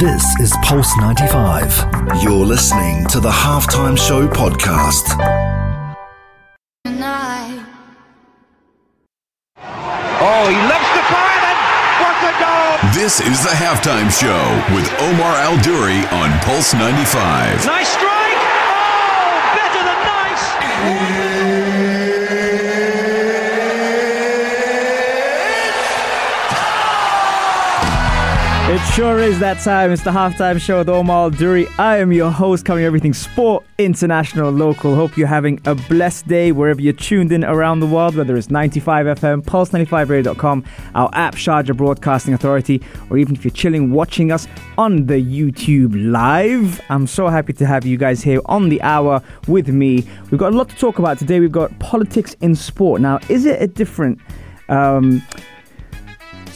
This is Pulse 95. You're listening to the Halftime Show podcast. Oh, he loves to fire then. What a goal! This is the halftime show with Omar Al Duri on Pulse 95. Nice strike! It sure is that time. It's the halftime show with Omar Duri. I am your host, covering everything sport, international, local. Hope you're having a blessed day wherever you're tuned in around the world, whether it's 95 FM, pulse95radio.com, our app, Sharjah Broadcasting Authority, or even if you're chilling watching us on the YouTube live. I'm so happy to have you guys here on the hour with me. We've got a lot to talk about today. We've got politics in sport. Now, is it a different. Um,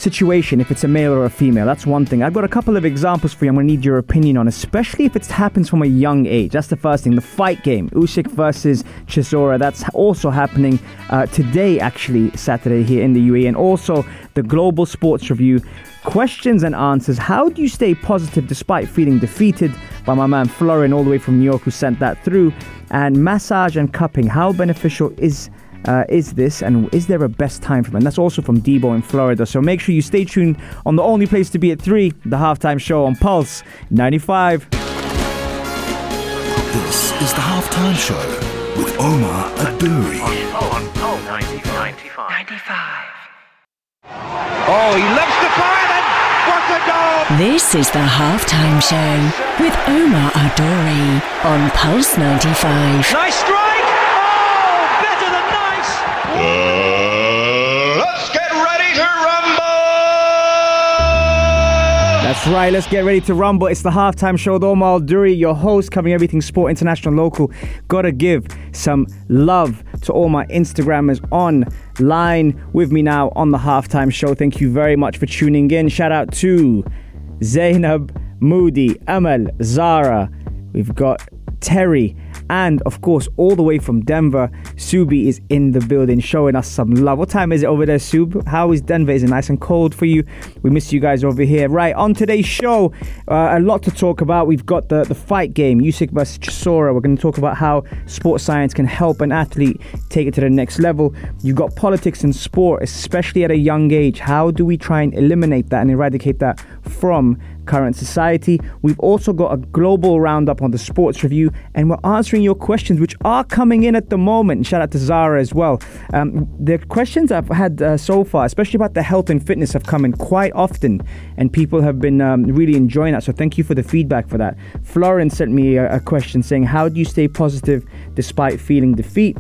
situation if it's a male or a female. That's one thing. I've got a couple of examples for you. I'm going to need your opinion on, especially if it happens from a young age. That's the first thing. The fight game, Usyk versus Chisora. That's also happening uh, today, actually, Saturday here in the UAE, and also the Global Sports Review. Questions and answers. How do you stay positive despite feeling defeated? By my man Florin, all the way from New York, who sent that through. And massage and cupping. How beneficial is uh, is this and is there a best time for it? And that's also from Debo in Florida. So make sure you stay tuned on the only place to be at 3, the halftime show on Pulse 95. This is the halftime show with Omar Aduri. Oh, he loves to fire then. What a goal! This is the halftime show with Omar Adori on Pulse 95. Nice strike! That's right, let's get ready to rumble. It's the halftime show with Omar Duri, your host, covering everything sport, international, local. Gotta give some love to all my Instagrammers online with me now on the halftime show. Thank you very much for tuning in. Shout out to Zainab, Moody, Amal, Zara. We've got Terry, and of course, all the way from Denver, Subi is in the building showing us some love. What time is it over there, Sub? How is Denver? Is it nice and cold for you? We miss you guys over here. Right, on today's show, uh, a lot to talk about. We've got the, the fight game, Usyk versus Chisora. We're going to talk about how sports science can help an athlete take it to the next level. You've got politics in sport, especially at a young age. How do we try and eliminate that and eradicate that from current society. We've also got a global roundup on the sports review, and we're answering your questions, which are coming in at the moment. Shout out to Zara as well. Um, the questions I've had uh, so far, especially about the health and fitness, have come in quite often, and people have been um, really enjoying that. So thank you for the feedback for that. Florence sent me a, a question saying, "How do you stay positive despite feeling defeat?"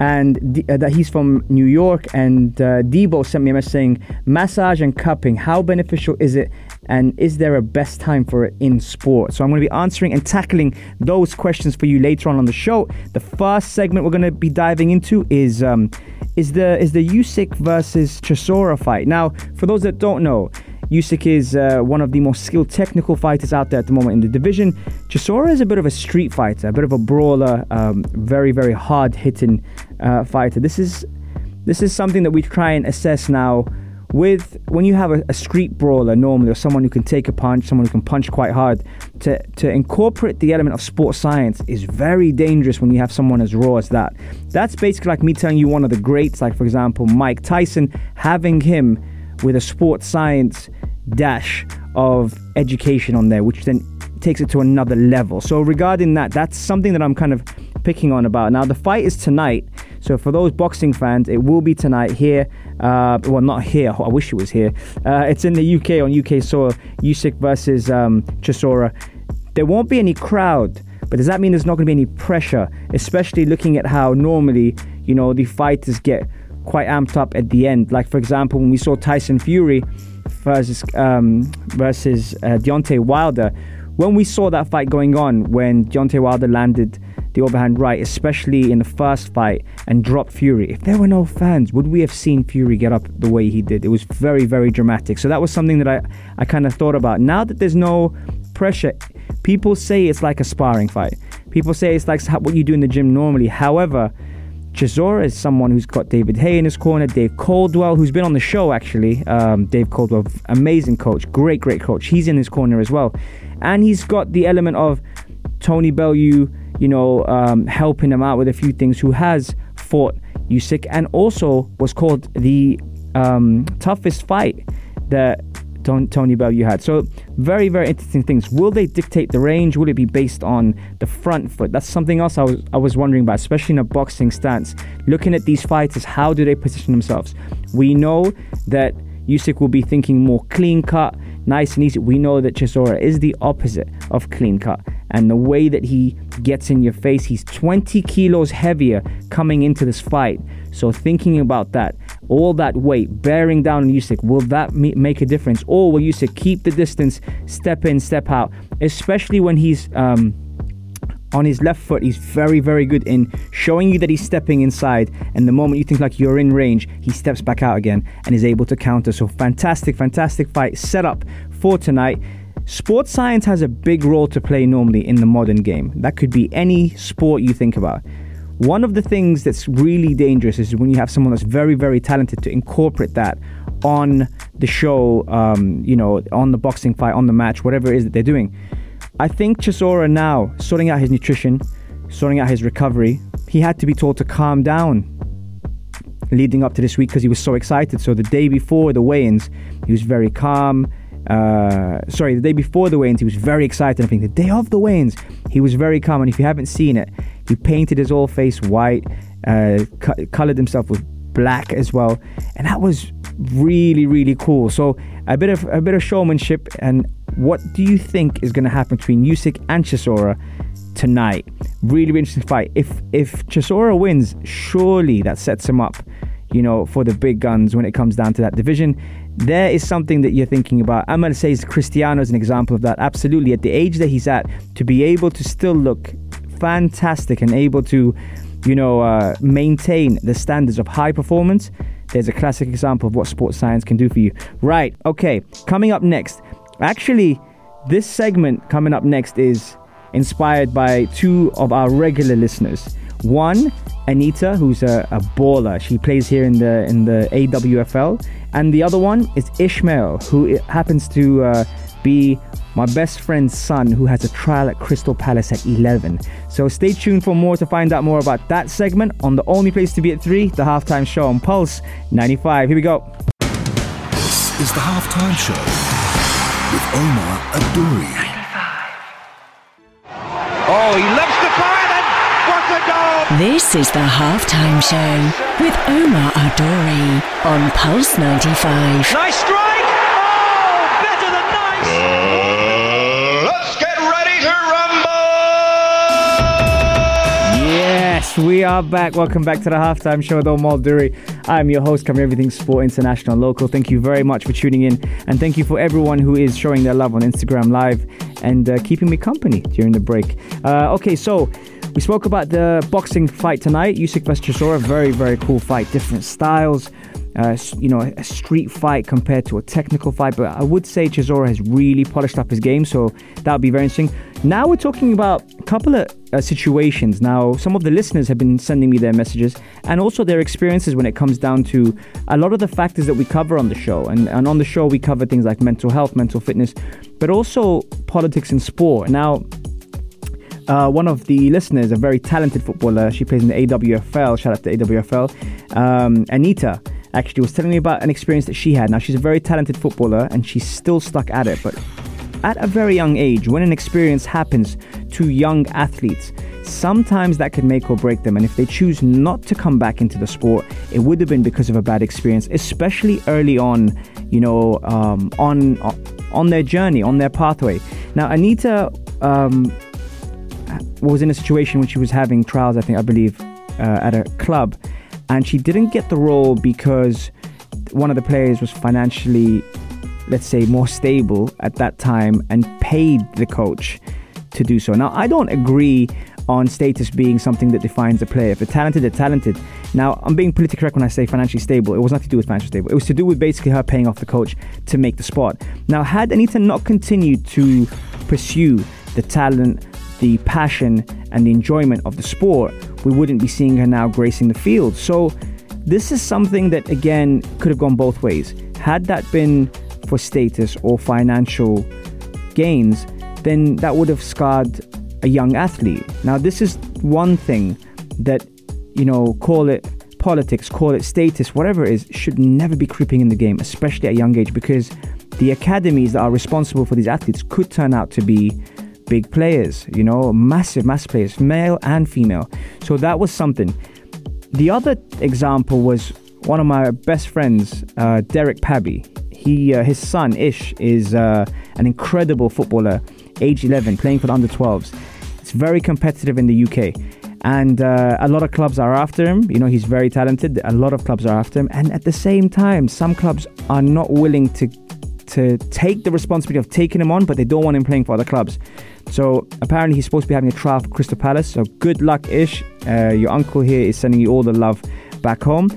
And D- uh, that he's from New York. And uh, Debo sent me a message saying, massage and cupping, how beneficial is it? And is there a best time for it in sport? So I'm going to be answering and tackling those questions for you later on on the show. The first segment we're going to be diving into is um, is the is the Usyk versus Chisora fight. Now, for those that don't know. Usyk is uh, one of the most skilled technical fighters out there at the moment in the division. Chisora is a bit of a street fighter, a bit of a brawler, um, very very hard hitting uh, fighter. This is this is something that we try and assess now. With when you have a, a street brawler normally, or someone who can take a punch, someone who can punch quite hard, to to incorporate the element of sports science is very dangerous when you have someone as raw as that. That's basically like me telling you one of the greats, like for example Mike Tyson, having him with a sports science dash of education on there, which then takes it to another level. So regarding that, that's something that I'm kind of picking on about. Now the fight is tonight, so for those boxing fans, it will be tonight here. Uh, well, not here. I wish it was here. Uh, it's in the UK on UK soil. Usyk versus um, Chisora. There won't be any crowd. But does that mean there's not going to be any pressure, especially looking at how normally, you know, the fighters get quite amped up at the end. Like for example, when we saw Tyson Fury versus um, versus uh, Deontay Wilder, when we saw that fight going on, when Deontay Wilder landed the overhand right, especially in the first fight, and dropped Fury. If there were no fans, would we have seen Fury get up the way he did? It was very, very dramatic. So that was something that I, I kind of thought about. Now that there's no pressure, people say it's like a sparring fight. People say it's like what you do in the gym normally. However, Chisora is someone who's got David Haye in his corner, Dave Caldwell, who's been on the show actually. Um, Dave Caldwell, amazing coach, great, great coach. He's in his corner as well. And he's got the element of Tony Bellew, you know, um, helping him out with a few things, who has fought Usyk and also was called the um, toughest fight that Tony Bellew had. So very, very interesting things. Will they dictate the range? Will it be based on the front foot? That's something else I was I was wondering about, especially in a boxing stance. Looking at these fighters, how do they position themselves? We know that Usyk will be thinking more clean cut, nice and easy. We know that Chisora is the opposite of clean cut. And the way that he gets in your face, he's 20 kilos heavier coming into this fight. So thinking about that, all that weight bearing down on Usyk, will that make a difference? Or will Usyk keep the distance, step in, step out, especially when he's um, on his left foot, he's very, very good in showing you that he's stepping inside. And the moment you think like you're in range, he steps back out again and is able to counter. So fantastic, fantastic fight set up for tonight. Sports science has a big role to play normally in the modern game. That could be any sport you think about. One of the things that's really dangerous is when you have someone that's very, very talented to incorporate that on the show, um, you know, on the boxing fight, on the match, whatever it is that they're doing. I think Chisora now, sorting out his nutrition, sorting out his recovery, he had to be told to calm down leading up to this week because he was so excited. So the day before the weigh-ins, he was very calm. Uh, sorry, the day before the weigh-ins, he was very excited. I think the day of the weigh-ins, he was very calm. And if you haven't seen it, he painted his whole face white, uh, co- colored himself with black as well, and that was really really cool. So a bit of a bit of showmanship and what do you think is going to happen between Usyk and Chisora tonight? Really, really interesting fight. If if Chisora wins, surely that sets him up, you know, for the big guns when it comes down to that division. There is something that you're thinking about. I'm going to say Cristiano is an example of that. Absolutely, at the age that he's at, to be able to still look fantastic and able to, you know, uh, maintain the standards of high performance. There's a classic example of what sports science can do for you. Right, okay, coming up next, Actually, this segment coming up next is inspired by two of our regular listeners. One, Anita, who's a, a baller. She plays here in the in the AWFL, and the other one is Ishmael, who happens to uh, be my best friend's son, who has a trial at Crystal Palace at 11. So stay tuned for more to find out more about that segment on the only place to be at three, the halftime show on Pulse 95. Here we go. This is the halftime show with Omar Adouri. Oh, he loves the fire and what a goal! This is the halftime show with Omar Adouri on Pulse 95. Nice strike! Oh, better than nice! Uh, let's get ready to rumble! Yes, we are back. Welcome back to the halftime show with Omar Adouri. I'm your host, covering everything sport, international, local. Thank you very much for tuning in, and thank you for everyone who is showing their love on Instagram Live and uh, keeping me company during the break. Uh, okay, so we spoke about the boxing fight tonight, Usyk vs Chisora. Very, very cool fight. Different styles. Uh, you know, a street fight compared to a technical fight. But I would say Chisora has really polished up his game, so that would be very interesting. Now we're talking about a couple of uh, situations. Now, some of the listeners have been sending me their messages and also their experiences when it comes down to a lot of the factors that we cover on the show. And, and on the show, we cover things like mental health, mental fitness, but also politics and sport. Now, uh, one of the listeners, a very talented footballer, she plays in the AWFL. Shout out to AWFL. Um, Anita actually was telling me about an experience that she had. Now, she's a very talented footballer and she's still stuck at it, but at a very young age, when an experience happens to young athletes, sometimes that can make or break them. And if they choose not to come back into the sport, it would have been because of a bad experience, especially early on, you know, um, on on their journey, on their pathway. Now, Anita um, was in a situation when she was having trials, I think, I believe, uh, at a club. And she didn't get the role because one of the players was financially let's say more stable at that time and paid the coach to do so. Now i don't agree on status being something that defines a player. If they're talented they're talented. Now i'm being politically correct when i say financially stable. It was nothing to do with financially stable. It was to do with basically her paying off the coach to make the spot. Now had anita not continued to pursue the talent the passion and the enjoyment of the sport we wouldn't be seeing her now gracing the field. So this is something that again could have gone both ways. Had that been for status or financial gains, then that would have scarred a young athlete. Now, this is one thing that, you know, call it politics, call it status, whatever it is, should never be creeping in the game, especially at a young age, because the academies that are responsible for these athletes could turn out to be big players, you know, massive, massive players, male and female. So that was something. The other example was one of my best friends, uh, Derek Pabby. He, uh, his son Ish, is uh, an incredible footballer, age 11, playing for the under 12s. It's very competitive in the UK, and uh, a lot of clubs are after him. You know, he's very talented. A lot of clubs are after him, and at the same time, some clubs are not willing to to take the responsibility of taking him on, but they don't want him playing for other clubs. So apparently, he's supposed to be having a trial for Crystal Palace. So good luck, Ish. Uh, your uncle here is sending you all the love back home.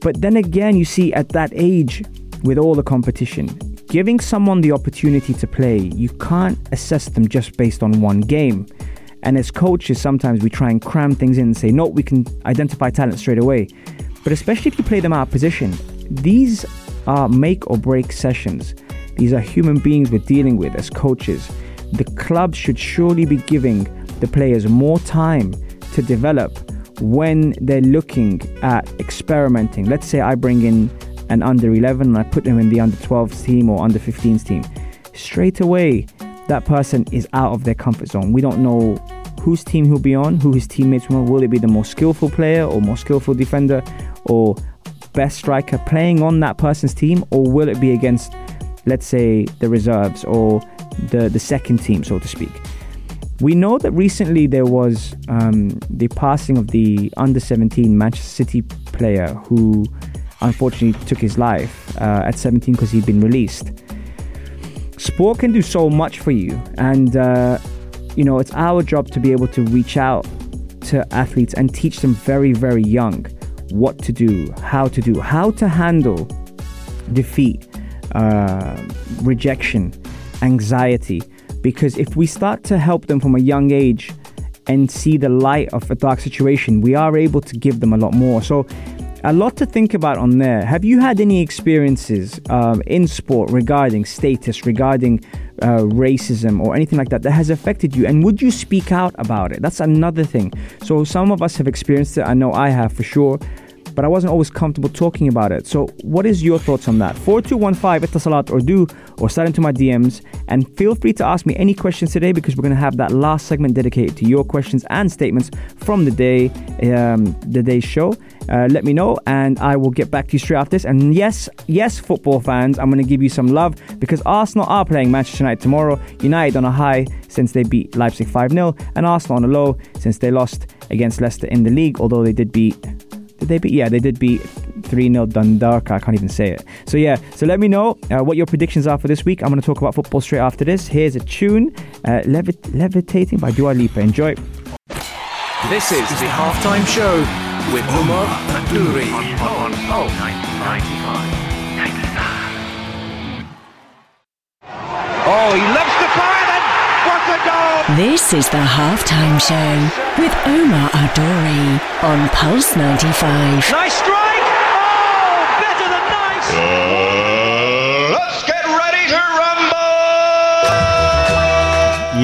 But then again, you see, at that age, with all the competition, giving someone the opportunity to play, you can't assess them just based on one game. And as coaches, sometimes we try and cram things in and say, no, we can identify talent straight away. But especially if you play them out of position, these are make or break sessions. These are human beings we're dealing with as coaches. The club should surely be giving the players more time to develop when they're looking at experimenting. Let's say I bring in an under 11 and I put them in the under 12s team or under 15s team. Straight away, that person is out of their comfort zone. We don't know whose team he'll be on, who his teammates will. Will it be the more skillful player or more skillful defender or best striker playing on that person's team, or will it be against, let's say, the reserves or the, the second team, so to speak? We know that recently there was um, the passing of the under 17 Manchester City player who unfortunately took his life uh, at 17 because he'd been released. Sport can do so much for you, and uh, you know, it's our job to be able to reach out to athletes and teach them very, very young what to do, how to do, how to handle defeat, uh, rejection, anxiety. Because if we start to help them from a young age and see the light of a dark situation, we are able to give them a lot more. So, a lot to think about on there. Have you had any experiences um, in sport regarding status, regarding uh, racism, or anything like that that has affected you? And would you speak out about it? That's another thing. So, some of us have experienced it. I know I have for sure but I wasn't always comfortable talking about it. So, what is your thoughts on that? 4215 Itasalat or do or slide into my DMs and feel free to ask me any questions today because we're going to have that last segment dedicated to your questions and statements from the day, um, the day's show. Uh, let me know and I will get back to you straight after this. And yes, yes, football fans, I'm going to give you some love because Arsenal are playing Manchester United tomorrow. United on a high since they beat Leipzig 5 0, and Arsenal on a low since they lost against Leicester in the league, although they did beat did they beat? Yeah, they did beat 3 0 Dundalk. I can't even say it. So, yeah, so let me know uh, what your predictions are for this week. I'm going to talk about football straight after this. Here's a tune uh, Levit- Levitating by Dua Lipa. Enjoy. This is the halftime show with Omar Adouri on Pulse 95. Oh, he loves the fire and what a goal! This is the halftime show with Omar Adori on Pulse 95. Nice strike! Oh, better than nice! Uh, let's get ready to rumble!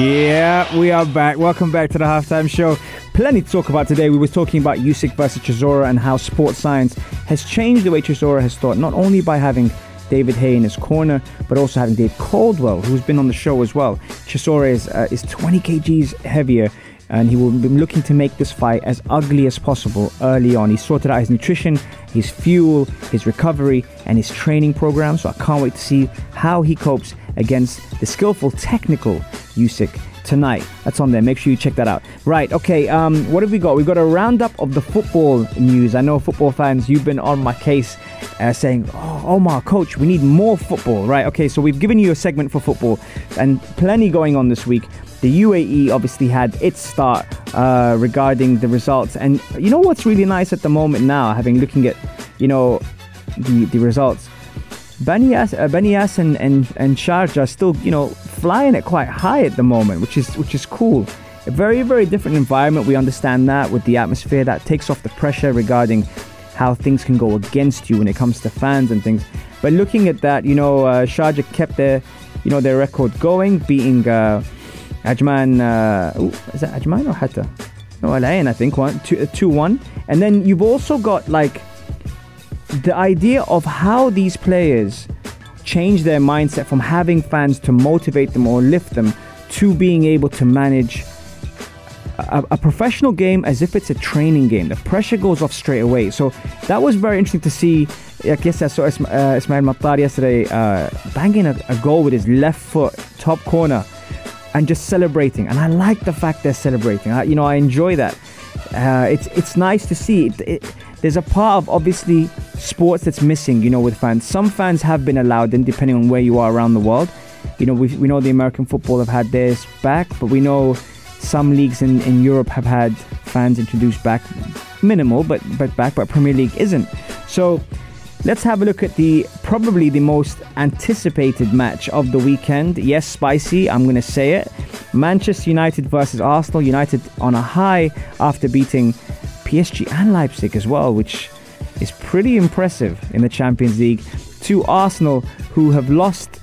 Yeah, we are back. Welcome back to the halftime show. Plenty to talk about today. We were talking about Usyk versus Chisora and how sports science has changed the way Chisora has thought, not only by having David Haye in his corner, but also having Dave Caldwell, who's been on the show as well. Chisora is, uh, is 20 kgs heavier and he will be looking to make this fight as ugly as possible early on. He sorted out his nutrition, his fuel, his recovery, and his training program. So I can't wait to see how he copes against the skillful, technical Usyk tonight. That's on there. Make sure you check that out. Right, okay, um, what have we got? We've got a roundup of the football news. I know football fans, you've been on my case uh, saying, oh, Omar, coach, we need more football. Right, okay, so we've given you a segment for football and plenty going on this week. The UAE obviously had its start uh, regarding the results. And you know what's really nice at the moment now, having looking at, you know, the, the results? Bani Yas, uh, and, and, and Sharjah still, you know, flying it quite high at the moment, which is which is cool. a very, very different environment. We understand that with the atmosphere that takes off the pressure regarding how things can go against you when it comes to fans and things. But looking at that, you know, uh, Sharjah kept their, you know, their record going, beating uh, Ajman. Uh, ooh, is that Ajman or Hatta? No, Al Ain, I think one, two, uh, two, one. And then you've also got like the idea of how these players change their mindset from having fans to motivate them or lift them to being able to manage a, a, professional game as if it's a training game. The pressure goes off straight away. So that was very interesting to see. I guess I saw uh, Ismail Mattar yesterday uh, banging a, a, goal with his left foot, top corner, and just celebrating. And I like the fact they're celebrating. I, you know, I enjoy that. Uh, it's it's nice to see. It, it, there's a part of obviously sports that's missing. You know, with fans. Some fans have been allowed in, depending on where you are around the world. You know, we we know the American football have had theirs back, but we know some leagues in, in Europe have had fans introduced back, minimal, but but back, but Premier League isn't. So let's have a look at the probably the most anticipated match of the weekend. Yes, spicy. I'm going to say it. Manchester United versus Arsenal. United on a high after beating PSG and Leipzig as well, which is pretty impressive in the Champions League. To Arsenal, who have lost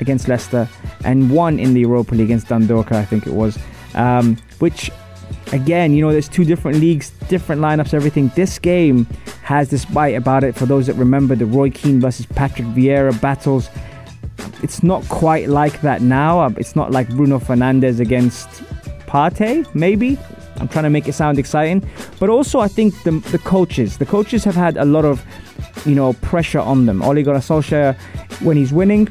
against Leicester and won in the Europa League against Dundalk, I think it was um, which again, you know, there's two different leagues, different lineups, everything. This game has this bite about it. For those that remember the Roy Keane versus Patrick Vieira battles, it's not quite like that now. It's not like Bruno Fernandes against Partey, maybe. I'm trying to make it sound exciting, but also I think the the coaches, the coaches have had a lot of, you know, pressure on them. Ole Gunnar Solskjaer, when he's winning,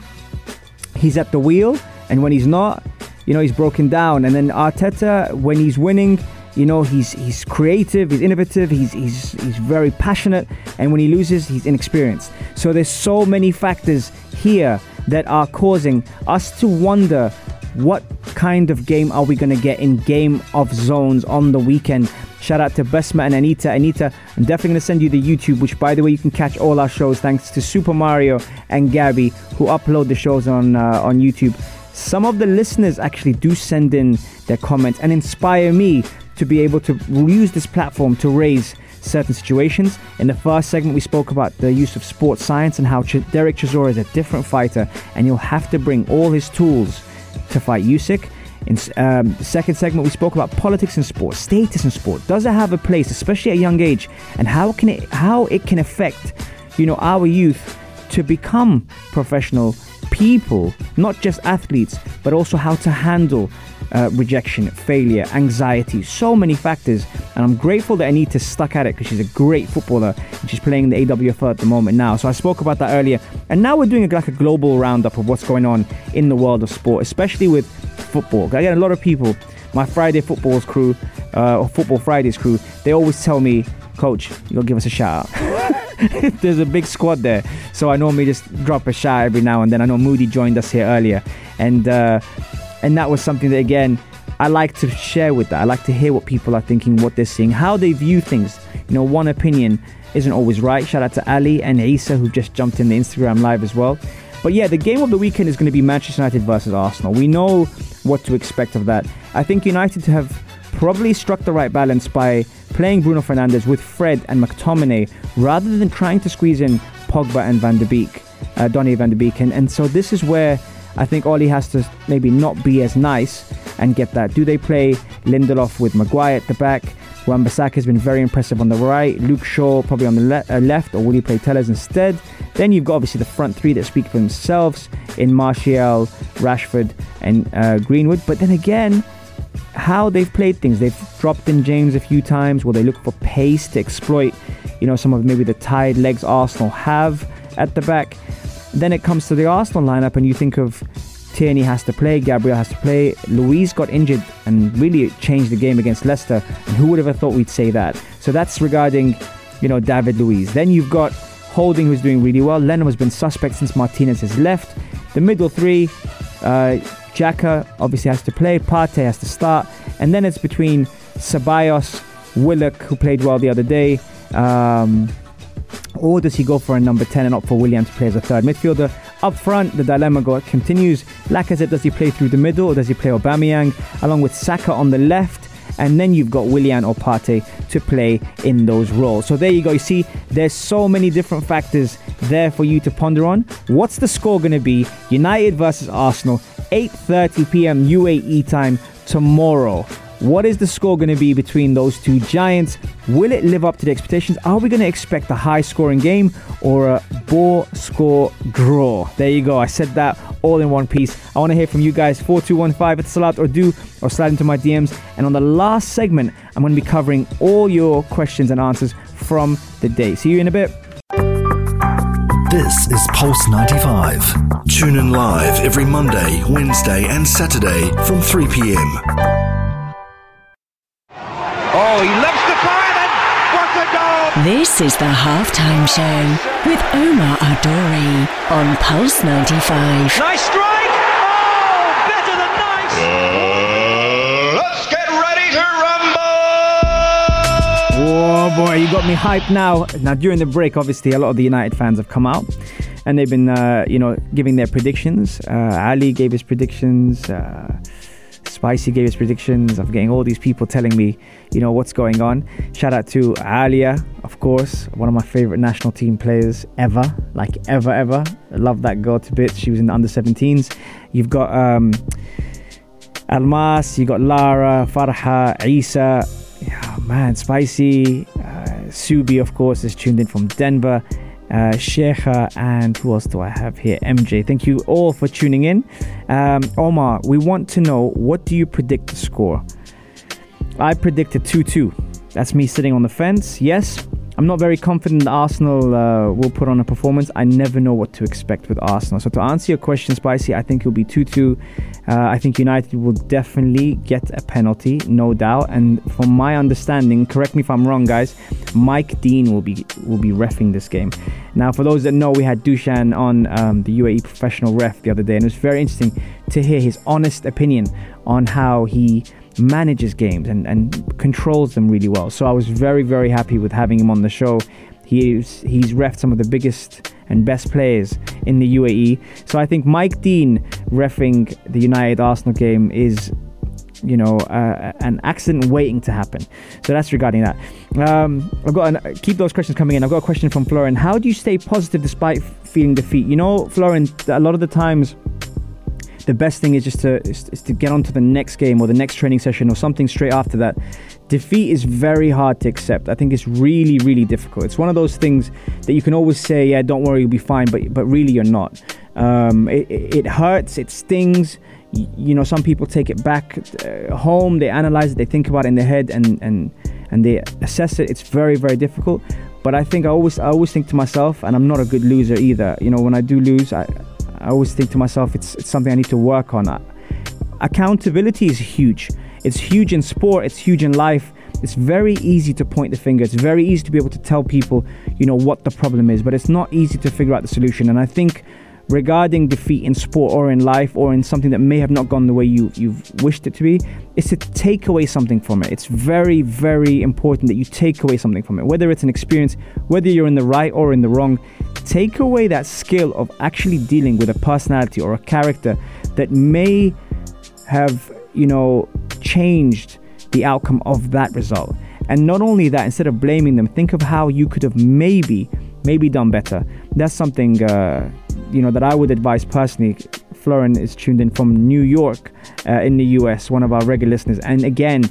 he's at the wheel, and when he's not, you know, he's broken down. And then Arteta, when he's winning, you know, he's he's creative, he's innovative, he's he's he's very passionate, and when he loses, he's inexperienced. So there's so many factors here that are causing us to wonder what kind of game are we going to get in Game of Zones on the weekend. Shout out to Besma and Anita. Anita, I'm definitely going to send you the YouTube, which, by the way, you can catch all our shows thanks to Super Mario and Gabby, who upload the shows on uh, on YouTube. Some of the listeners actually do send in their comments and inspire me to be able to use this platform to raise certain situations. In the first segment, we spoke about the use of sports science and how Ch- Derek Chisora is a different fighter, and you'll have to bring all his tools to fight Usyk. In um, the second segment, we spoke about politics in sport, status in sport. Does it have a place, especially at a young age, and how can it how it can affect, you know, our youth to become professional people, not just athletes, but also how to handle uh, rejection, failure, anxiety, so many factors. And I'm grateful that Anita stuck at it because she's a great footballer and she's playing the AWFL at the moment now. So I spoke about that earlier. And now we're doing a, like a global roundup of what's going on in the world of sport, especially with football. I get a lot of people, my Friday footballs crew, uh, or Football Fridays crew, they always tell me, Coach, you gotta give us a shout out. there's a big squad there. So I normally just drop a shout every now and then. I know Moody joined us here earlier, and uh, and that was something that again I like to share with that. I like to hear what people are thinking, what they're seeing, how they view things. You know, one opinion isn't always right. Shout out to Ali and Isa who just jumped in the Instagram live as well. But yeah, the game of the weekend is going to be Manchester United versus Arsenal. We know what to expect of that. I think United have probably struck the right balance by playing Bruno Fernandes with Fred and McTominay rather than trying to squeeze in Pogba and Van der Beek, uh, Donny Van der Beek. And, and so this is where I think Ole has to maybe not be as nice and get that. Do they play Lindelof with Maguire at the back? Wan-Bissaka has been very impressive on the right. Luke Shaw probably on the le- uh, left, or will he play Telles instead? Then you've got obviously the front three that speak for themselves in Martial, Rashford, and uh, Greenwood. But then again, how they've played things. They've dropped in James a few times. Will they look for pace to exploit, you know, some of maybe the tired legs Arsenal have at the back? Then it comes to the Arsenal lineup, and you think of Tierney has to play, Gabriel has to play. Luiz got injured and really changed the game against Leicester. And who would have thought we'd say that? So that's regarding, you know, David Luiz. Then you've got Holding, who's doing really well. Leno has been suspect since Martinez has left. The middle three, uh, Xhaka obviously has to play, Partey has to start, and then it's between Ceballos, Willock, who played well the other day, um, or does he go for a number 10 and opt for Willian to play as a third midfielder? Up front, the dilemma continues. Lacazette, does he play through the middle or does he play Aubameyang? Along with Saka on the left. And then you've got Willian or Partey to play in those roles. So there you go. You see, there's so many different factors there for you to ponder on. What's the score going to be? United versus Arsenal, 8:30 p.m. UAE time tomorrow. What is the score going to be between those two giants? Will it live up to the expectations? Are we going to expect a high scoring game or a bore score draw? There you go. I said that all in one piece. I want to hear from you guys. 4215 at Salat or do or slide into my DMs. And on the last segment, I'm going to be covering all your questions and answers from the day. See you in a bit. This is Pulse 95. Tune in live every Monday, Wednesday, and Saturday from 3 p.m. Oh, he loves the fire and what a goal! This is the halftime show with Omar Adori on Pulse 95. Nice strike! Oh, better than nice! Let's get ready to rumble! Oh boy, you got me hyped now. Now during the break, obviously, a lot of the United fans have come out, and they've been, uh, you know, giving their predictions. Uh, Ali gave his predictions. Spicy gave his predictions. I'm getting all these people telling me, you know, what's going on. Shout out to Alia, of course, one of my favorite national team players ever, like ever, ever. I love that girl to bits. She was in the under 17s. You've got um, Almas, you got Lara, Farha, Isa. Yeah, man, Spicy. Uh, Subi, of course, is tuned in from Denver. Uh, Sheikha, and who else do I have here? MJ. Thank you all for tuning in. Um, Omar, we want to know what do you predict the score? I predicted 2 2. That's me sitting on the fence. Yes, I'm not very confident Arsenal uh, will put on a performance. I never know what to expect with Arsenal. So, to answer your question, Spicy, I think it'll be 2 2. Uh, I think United will definitely get a penalty, no doubt. And from my understanding, correct me if I'm wrong, guys, Mike Dean will be will be refing this game. Now, for those that know, we had Dushan on um, the UAE professional ref the other day, and it was very interesting to hear his honest opinion on how he manages games and, and controls them really well. So I was very, very happy with having him on the show. He's he's refed some of the biggest and best players in the UAE. So I think Mike Dean refing the United Arsenal game is you know, uh, an accident waiting to happen. So that's regarding that. Um, I've got an, keep those questions coming in. I've got a question from Florian. How do you stay positive despite feeling defeat? You know, Florian, a lot of the times the best thing is just to is, is to get on to the next game or the next training session or something straight after that. Defeat is very hard to accept. I think it's really, really difficult. It's one of those things that you can always say, "Yeah, don't worry, you'll be fine," but but really you're not. Um, it, it hurts, it stings. You, know, some people take it back uh, home, they analyze it, they think about it in their head, and and and they assess it. It's very, very difficult. But I think I always I always think to myself, and I'm not a good loser either. You know, when I do lose, I I always think to myself, it's, it's something I need to work on. Accountability is huge. It's huge in sport, it's huge in life. It's very easy to point the finger. It's very easy to be able to tell people, you know, what the problem is, but it's not easy to figure out the solution. And I think regarding defeat in sport or in life or in something that may have not gone the way you, you've wished it to be, is to take away something from it. It's very, very important that you take away something from it. Whether it's an experience, whether you're in the right or in the wrong, take away that skill of actually dealing with a personality or a character that may have, you know, changed the outcome of that result. And not only that, instead of blaming them, think of how you could have maybe, maybe done better. That's something, uh, you know, that I would advise personally. Florin is tuned in from New York uh, in the US, one of our regular listeners. And again,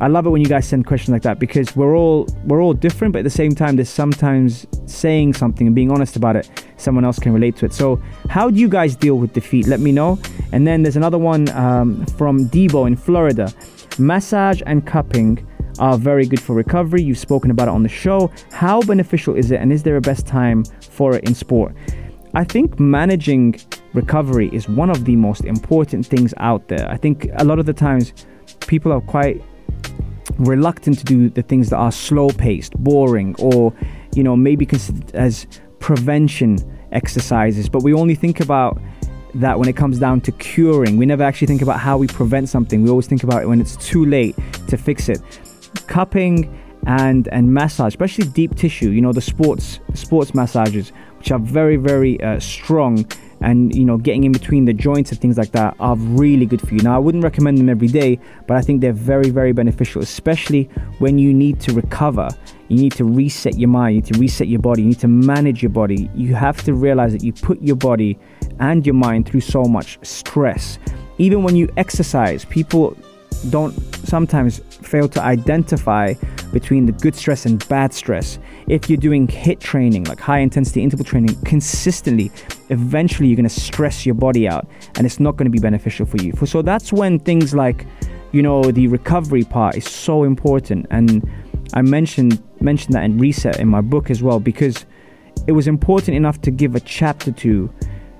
I love it when you guys send questions like that because we're all we're all different, but at the same time, there's sometimes saying something and being honest about it, someone else can relate to it. So, how do you guys deal with defeat? Let me know. And then there's another one um, from Debo in Florida. Massage and cupping are very good for recovery. You've spoken about it on the show. How beneficial is it, and is there a best time for it in sport? I think managing recovery is one of the most important things out there. I think a lot of the times people are quite reluctant to do the things that are slow paced, boring, or you know maybe considered as prevention exercises. But we only think about that when it comes down to curing. We never actually think about how we prevent something. We always think about it when it's too late to fix it. Cupping and and massage, especially deep tissue. You know the sports sports massages, which are very very uh, strong. And you know getting in between the joints and things like that are really good for you. Now I wouldn't recommend them every day, but I think they're very very beneficial, especially when you need to recover. You need to reset your mind, you need to reset your body, you need to manage your body. You have to realize that you put your body and your mind through so much stress. Even when you exercise, people don't sometimes fail to identify between the good stress and bad stress. If you're doing HIIT training, like high intensity interval training, consistently, eventually you're going to stress your body out and it's not going to be beneficial for you. So that's when things like, you know, the recovery part is so important. And I mentioned mentioned that in Reset in my book as well because it was important enough to give a chapter to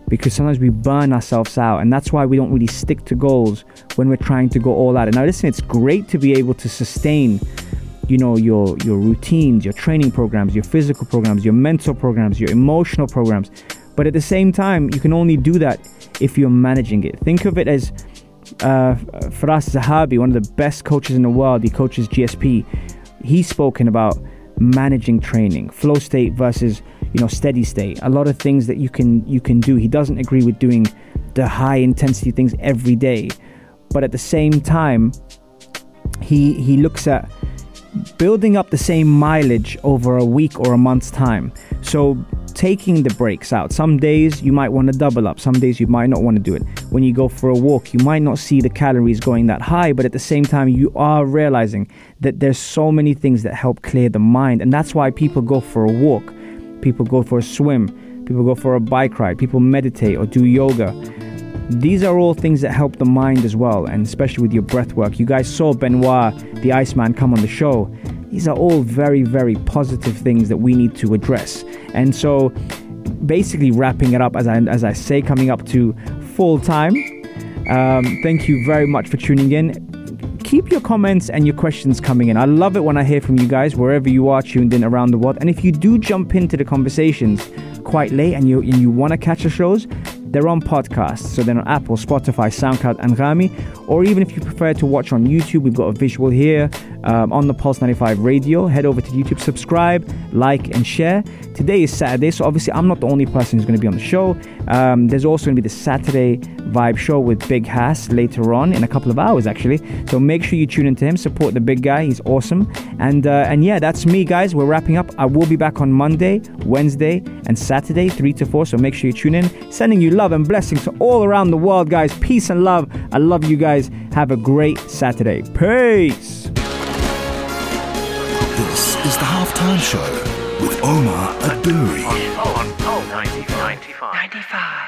because sometimes we burn ourselves out and that's why we don't really stick to goals when we're trying to go all out. And now listen, it's great to be able to sustain you know your your routines, your training programs, your physical programs, your mental programs, your emotional programs. But at the same time, you can only do that if you're managing it. Think of it as uh, Firas Zahabi, one of the best coaches in the world. He coaches GSP. He's spoken about managing training, flow state versus you know steady state. A lot of things that you can you can do. He doesn't agree with doing the high intensity things every day, but at the same time, he he looks at building up the same mileage over a week or a month's time. So taking the breaks out. Some days you might want to double up, some days you might not want to do it. When you go for a walk, you might not see the calories going that high, but at the same time, you are realizing that there's so many things that help clear the mind. And that's why people go for a walk, people go for a swim, people go for a bike ride, people meditate or do yoga. These are all things that help the mind as well, and especially with your breath work. You guys saw Benoit, the Iceman, come on the show. These are all very, very positive things that we need to address. And so, basically, wrapping it up, as I, as I say, coming up to full time. Um, thank you very much for tuning in keep your comments and your questions coming in. I love it when I hear from you guys wherever you are tuned in around the world. And if you do jump into the conversations quite late and you you want to catch the shows, they're on podcasts, so they're on Apple, Spotify, SoundCloud, Anghami. Or even if you prefer to watch on YouTube, we've got a visual here um, on the Pulse 95 radio. Head over to YouTube, subscribe, like, and share. Today is Saturday, so obviously I'm not the only person who's going to be on the show. Um, there's also going to be the Saturday Vibe show with Big Hass later on in a couple of hours, actually. So make sure you tune into him, support the big guy. He's awesome. And uh, and yeah, that's me, guys. We're wrapping up. I will be back on Monday, Wednesday, and Saturday, three to four. So make sure you tune in. Sending you love and blessings to all around the world, guys. Peace and love. I love you guys. Have a great Saturday. Peace. This is the halftime show with Omar Adouri. On, on, on 95. 95.